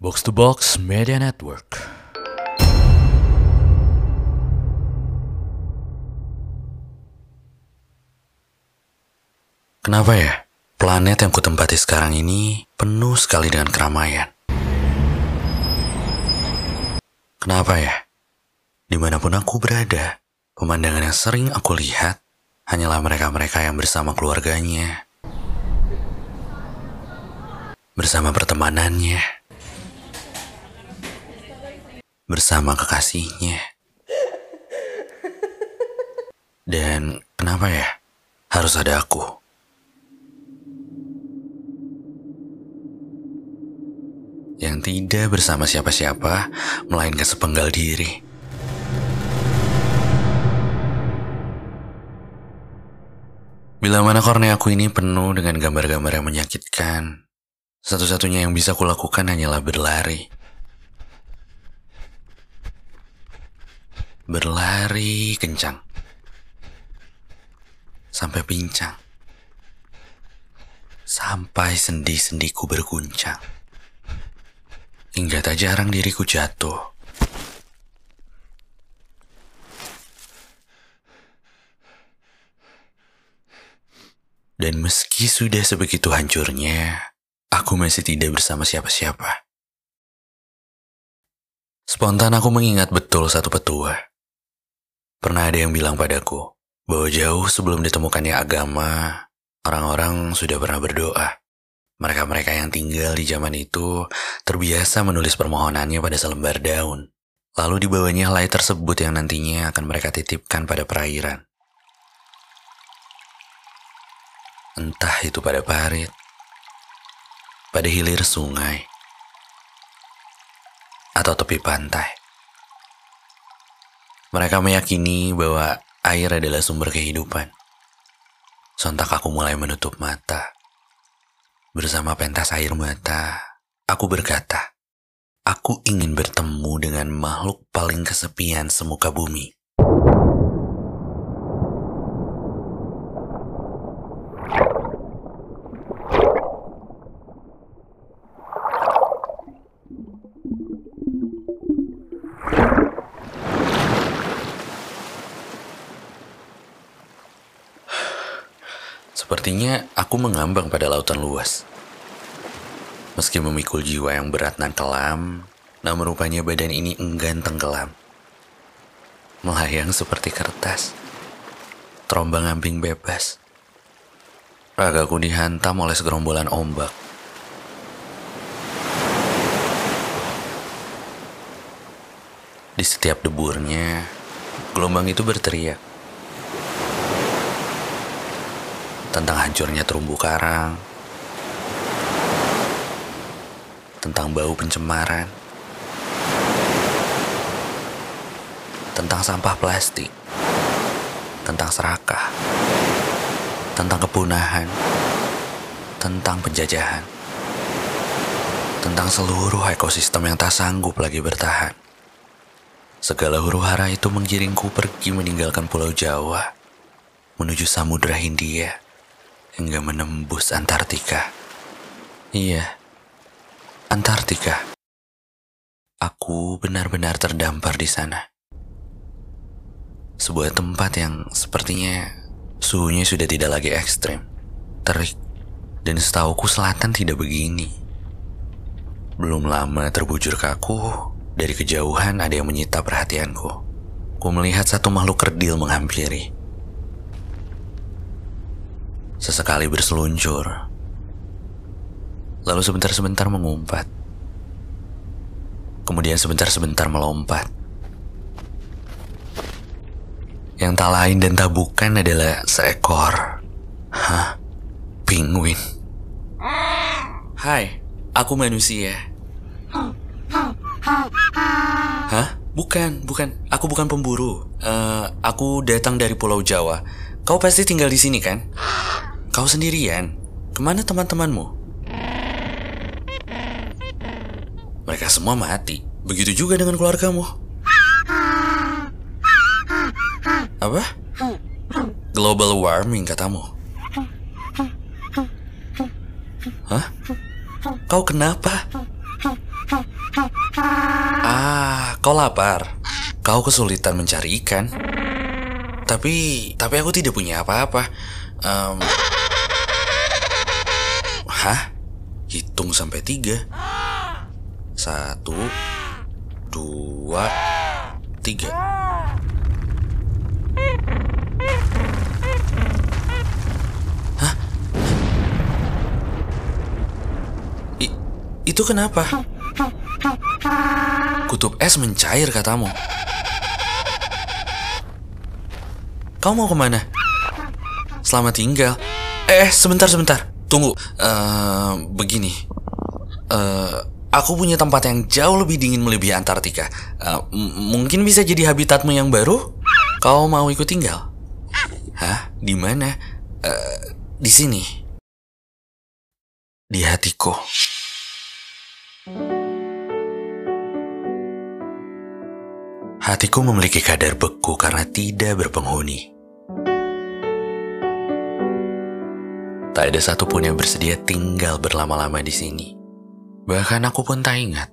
Box to Box Media Network. Kenapa ya? Planet yang kutempati sekarang ini penuh sekali dengan keramaian. Kenapa ya? Di mana pun aku berada, pemandangan yang sering aku lihat hanyalah mereka-mereka yang bersama keluarganya, bersama pertemanannya, bersama kekasihnya. Dan kenapa ya? Harus ada aku. Yang tidak bersama siapa-siapa, melainkan sepenggal diri. Bila mana kornea aku ini penuh dengan gambar-gambar yang menyakitkan, satu-satunya yang bisa kulakukan hanyalah berlari. Berlari kencang. Sampai pincang. Sampai sendi-sendiku berguncang. Hingga tak jarang diriku jatuh. Dan meski sudah sebegitu hancurnya, aku masih tidak bersama siapa-siapa. Spontan aku mengingat betul satu petua. Pernah ada yang bilang padaku bahwa jauh sebelum ditemukannya agama, orang-orang sudah pernah berdoa. Mereka-mereka yang tinggal di zaman itu terbiasa menulis permohonannya pada selembar daun. Lalu dibawanya helai tersebut yang nantinya akan mereka titipkan pada perairan. Entah itu pada parit, pada hilir sungai, atau tepi pantai. Mereka meyakini bahwa air adalah sumber kehidupan. Sontak aku mulai menutup mata. Bersama pentas air mata, aku berkata, aku ingin bertemu dengan makhluk paling kesepian semuka bumi. Sepertinya aku mengambang pada lautan luas. Meski memikul jiwa yang berat dan kelam, namun rupanya badan ini enggan tenggelam. Melayang seperti kertas. Terombang ambing bebas. Ragaku dihantam oleh segerombolan ombak. Di setiap deburnya, gelombang itu berteriak. Tentang hancurnya terumbu karang, tentang bau pencemaran, tentang sampah plastik, tentang serakah, tentang kepunahan, tentang penjajahan, tentang seluruh ekosistem yang tak sanggup lagi bertahan. Segala huru hara itu menggiringku pergi meninggalkan Pulau Jawa menuju Samudra Hindia hingga menembus Antartika. Iya, Antartika. Aku benar-benar terdampar di sana. Sebuah tempat yang sepertinya suhunya sudah tidak lagi ekstrim, terik, dan setauku selatan tidak begini. Belum lama terbujur kaku, dari kejauhan ada yang menyita perhatianku. Ku melihat satu makhluk kerdil menghampiri. Sesekali berseluncur. Lalu sebentar-sebentar mengumpat. Kemudian sebentar-sebentar melompat. Yang tak lain dan tak bukan adalah seekor. Hah? Penguin. Hai, aku manusia. Hah? Bukan, bukan. Aku bukan pemburu. Uh, aku datang dari Pulau Jawa. Kau pasti tinggal di sini kan? Kau sendirian? Ke mana teman-temanmu? Mereka semua mati. Begitu juga dengan keluargamu. Apa? Global warming katamu. Hah? Kau kenapa? Ah, kau lapar. Kau kesulitan mencari ikan. Tapi, tapi aku tidak punya apa-apa. Um, hah? Hitung sampai tiga. Satu, dua, tiga. Hah? Itu kenapa? Kutub es mencair katamu. Kau mau ke mana? Selamat tinggal. Eh, sebentar, sebentar. Tunggu. Uh, begini. Uh, aku punya tempat yang jauh lebih dingin melebihi Antartika. Uh, mungkin bisa jadi habitatmu yang baru? Kau mau ikut tinggal? Hah? Di mana? Uh, di sini. Di hatiku. Hatiku memiliki kadar beku karena tidak berpenghuni. Tak ada satupun yang bersedia tinggal berlama-lama di sini. Bahkan aku pun tak ingat.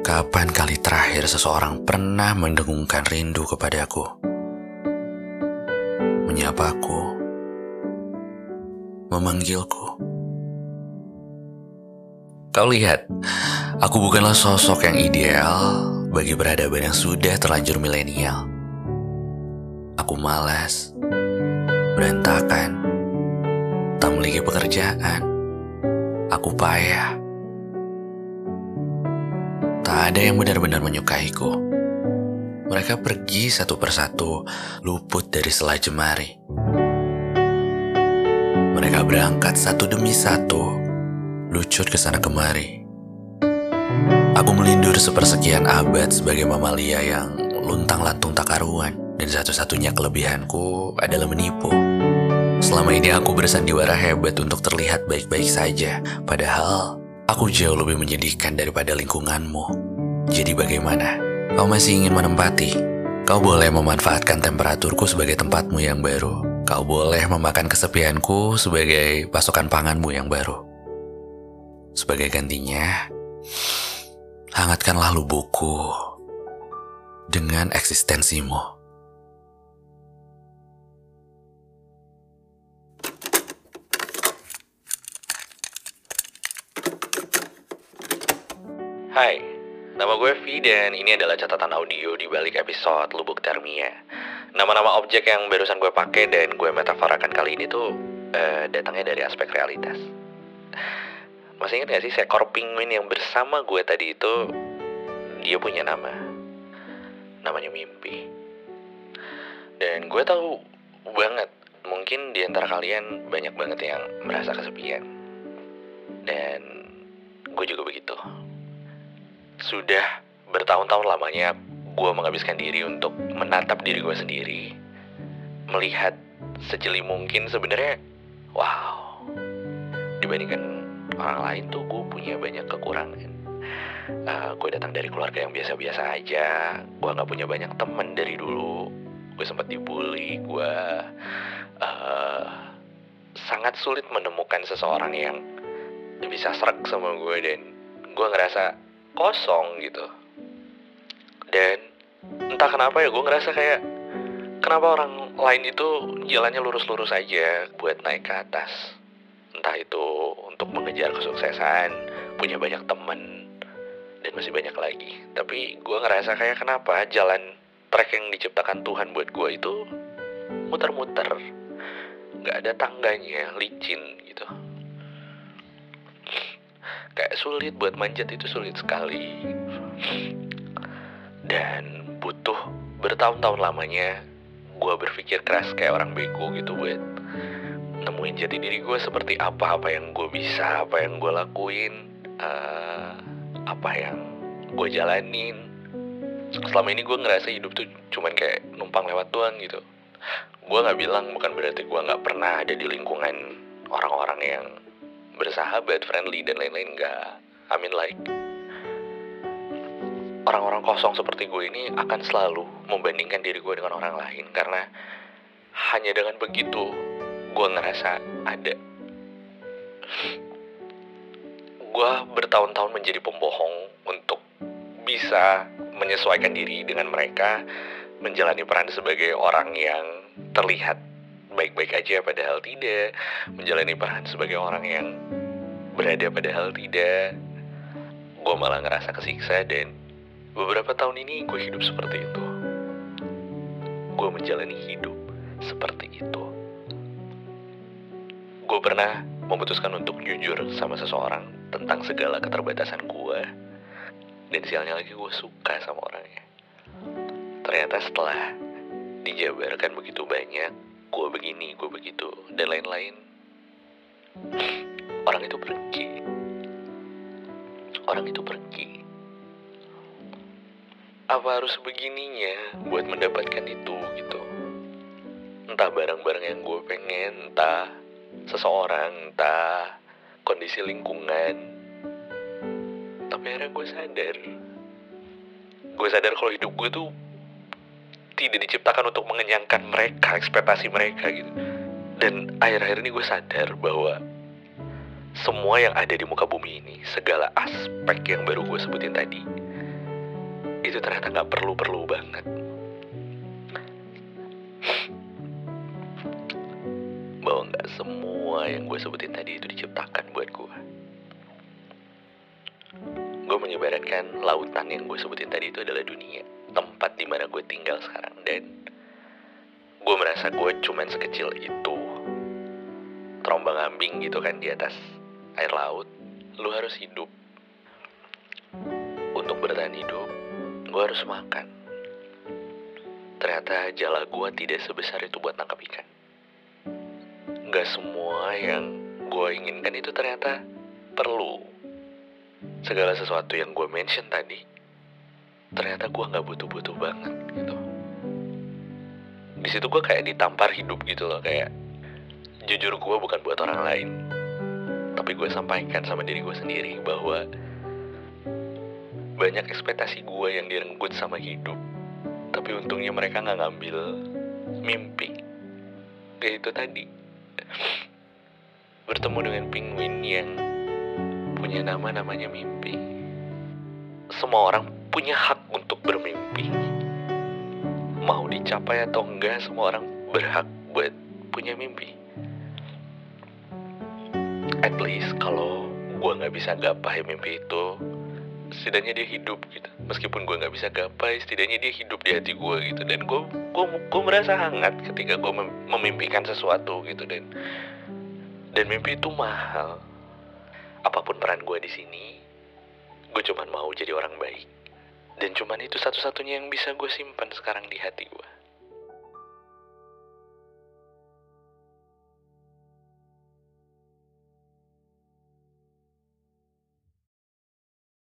Kapan kali terakhir seseorang pernah mendengungkan rindu kepadaku? Menyapaku, memanggilku. Kau lihat, aku bukanlah sosok yang ideal bagi peradaban yang sudah terlanjur milenial. Aku malas, berantakan, tak memiliki pekerjaan. Aku payah. Tak ada yang benar-benar menyukaiku. Mereka pergi satu persatu, luput dari selai jemari. Mereka berangkat satu demi satu, lucut ke sana kemari. Aku melindur sepersekian abad sebagai mamalia yang luntang-lantung tak karuan. Dan satu-satunya kelebihanku adalah menipu. Selama ini aku bersandiwara hebat untuk terlihat baik-baik saja. Padahal aku jauh lebih menyedihkan daripada lingkunganmu. Jadi bagaimana? Kau masih ingin menempati? Kau boleh memanfaatkan temperaturku sebagai tempatmu yang baru. Kau boleh memakan kesepianku sebagai pasokan panganmu yang baru. Sebagai gantinya, hangatkanlah lubukku dengan eksistensimu. Hai, nama gue V dan ini adalah catatan audio di balik episode Lubuk Termia. Nama-nama objek yang barusan gue pakai dan gue metaforakan kali ini tuh uh, datangnya dari aspek realitas. Masih ingat gak sih seekor penguin yang bersama gue tadi itu dia punya nama. Namanya Mimpi. Dan gue tahu banget mungkin di antara kalian banyak banget yang merasa kesepian. Dan gue juga begitu. Sudah bertahun-tahun lamanya gue menghabiskan diri untuk menatap diri gue sendiri. Melihat sejeli mungkin sebenarnya wow. Dibandingkan orang lain tuh gue punya banyak kekurangan uh, eh, gue datang dari keluarga yang biasa-biasa aja gue nggak punya banyak temen dari dulu gue sempat dibully gue uh, sangat sulit menemukan seseorang yang bisa serak sama gue dan gue ngerasa kosong gitu dan entah kenapa ya gue ngerasa kayak kenapa orang lain itu jalannya lurus-lurus aja buat naik ke atas entah itu untuk mengejar kesuksesan, punya banyak temen, dan masih banyak lagi. Tapi gue ngerasa kayak kenapa jalan trek yang diciptakan Tuhan buat gue itu muter-muter, nggak ada tangganya, licin gitu. Kayak sulit buat manjat itu sulit sekali. Dan butuh bertahun-tahun lamanya gue berpikir keras kayak orang bego gitu buat nemuin jati diri gue seperti apa apa yang gue bisa apa yang gue lakuin uh, apa yang gue jalanin selama ini gue ngerasa hidup tuh cuman kayak numpang lewat doang gitu gue nggak bilang bukan berarti gue nggak pernah ada di lingkungan orang-orang yang bersahabat friendly dan lain-lain. Nggak. I mean like orang-orang kosong seperti gue ini akan selalu membandingkan diri gue dengan orang lain. Karena hanya dengan begitu gue ngerasa ada. Gue bertahun-tahun menjadi pembohong untuk bisa menyesuaikan diri dengan mereka, menjalani peran sebagai orang yang terlihat baik-baik aja padahal tidak, menjalani peran sebagai orang yang berada padahal tidak. Gue malah ngerasa kesiksa dan beberapa tahun ini gue hidup seperti itu. Gue menjalani hidup seperti itu. Gue pernah memutuskan untuk jujur sama seseorang tentang segala keterbatasan gue. Dan sialnya lagi gue suka sama orangnya. Ternyata setelah dijabarkan begitu banyak, gue begini, gue begitu, dan lain-lain. Orang itu pergi. Orang itu pergi. Apa harus begininya buat mendapatkan itu gitu? Entah barang-barang yang gue pengen, entah seseorang, entah kondisi lingkungan. Tapi akhirnya gue sadar. Gue sadar kalau hidup gue tuh tidak diciptakan untuk mengenyangkan mereka, ekspektasi mereka gitu. Dan akhir-akhir ini gue sadar bahwa semua yang ada di muka bumi ini, segala aspek yang baru gue sebutin tadi, itu ternyata nggak perlu-perlu banget. Bahwa nggak semua yang gue sebutin tadi itu diciptakan buat gue. Gue menyebaratkan lautan yang gue sebutin tadi itu adalah dunia, tempat di mana gue tinggal sekarang dan gue merasa gue cuman sekecil itu. Terombang ambing gitu kan di atas air laut. Lu harus hidup. Untuk bertahan hidup gue harus makan. Ternyata jala gue tidak sebesar itu buat nangkap ikan. Gak semua yang gue inginkan itu ternyata perlu. Segala sesuatu yang gue mention tadi ternyata gue nggak butuh-butuh banget gitu. Di situ gue kayak ditampar hidup gitu loh kayak jujur gue bukan buat orang lain tapi gue sampaikan sama diri gue sendiri bahwa banyak ekspektasi gue yang direnggut sama hidup tapi untungnya mereka nggak ngambil mimpi. Kayak itu tadi. Bertemu dengan penguin yang punya nama namanya mimpi. Semua orang punya hak bermimpi. Mau dicapai atau enggak semua orang berhak buat punya mimpi. At least kalau gue nggak bisa gapai mimpi itu setidaknya dia hidup gitu. Meskipun gue nggak bisa gapai setidaknya dia hidup di hati gue gitu. Dan gue gue merasa hangat ketika gue mem- memimpikan sesuatu gitu. Dan dan mimpi itu mahal. Apa pun peran gue di sini gue cuman mau jadi orang baik dan cuman itu satu-satunya yang bisa gue simpan sekarang di hati gue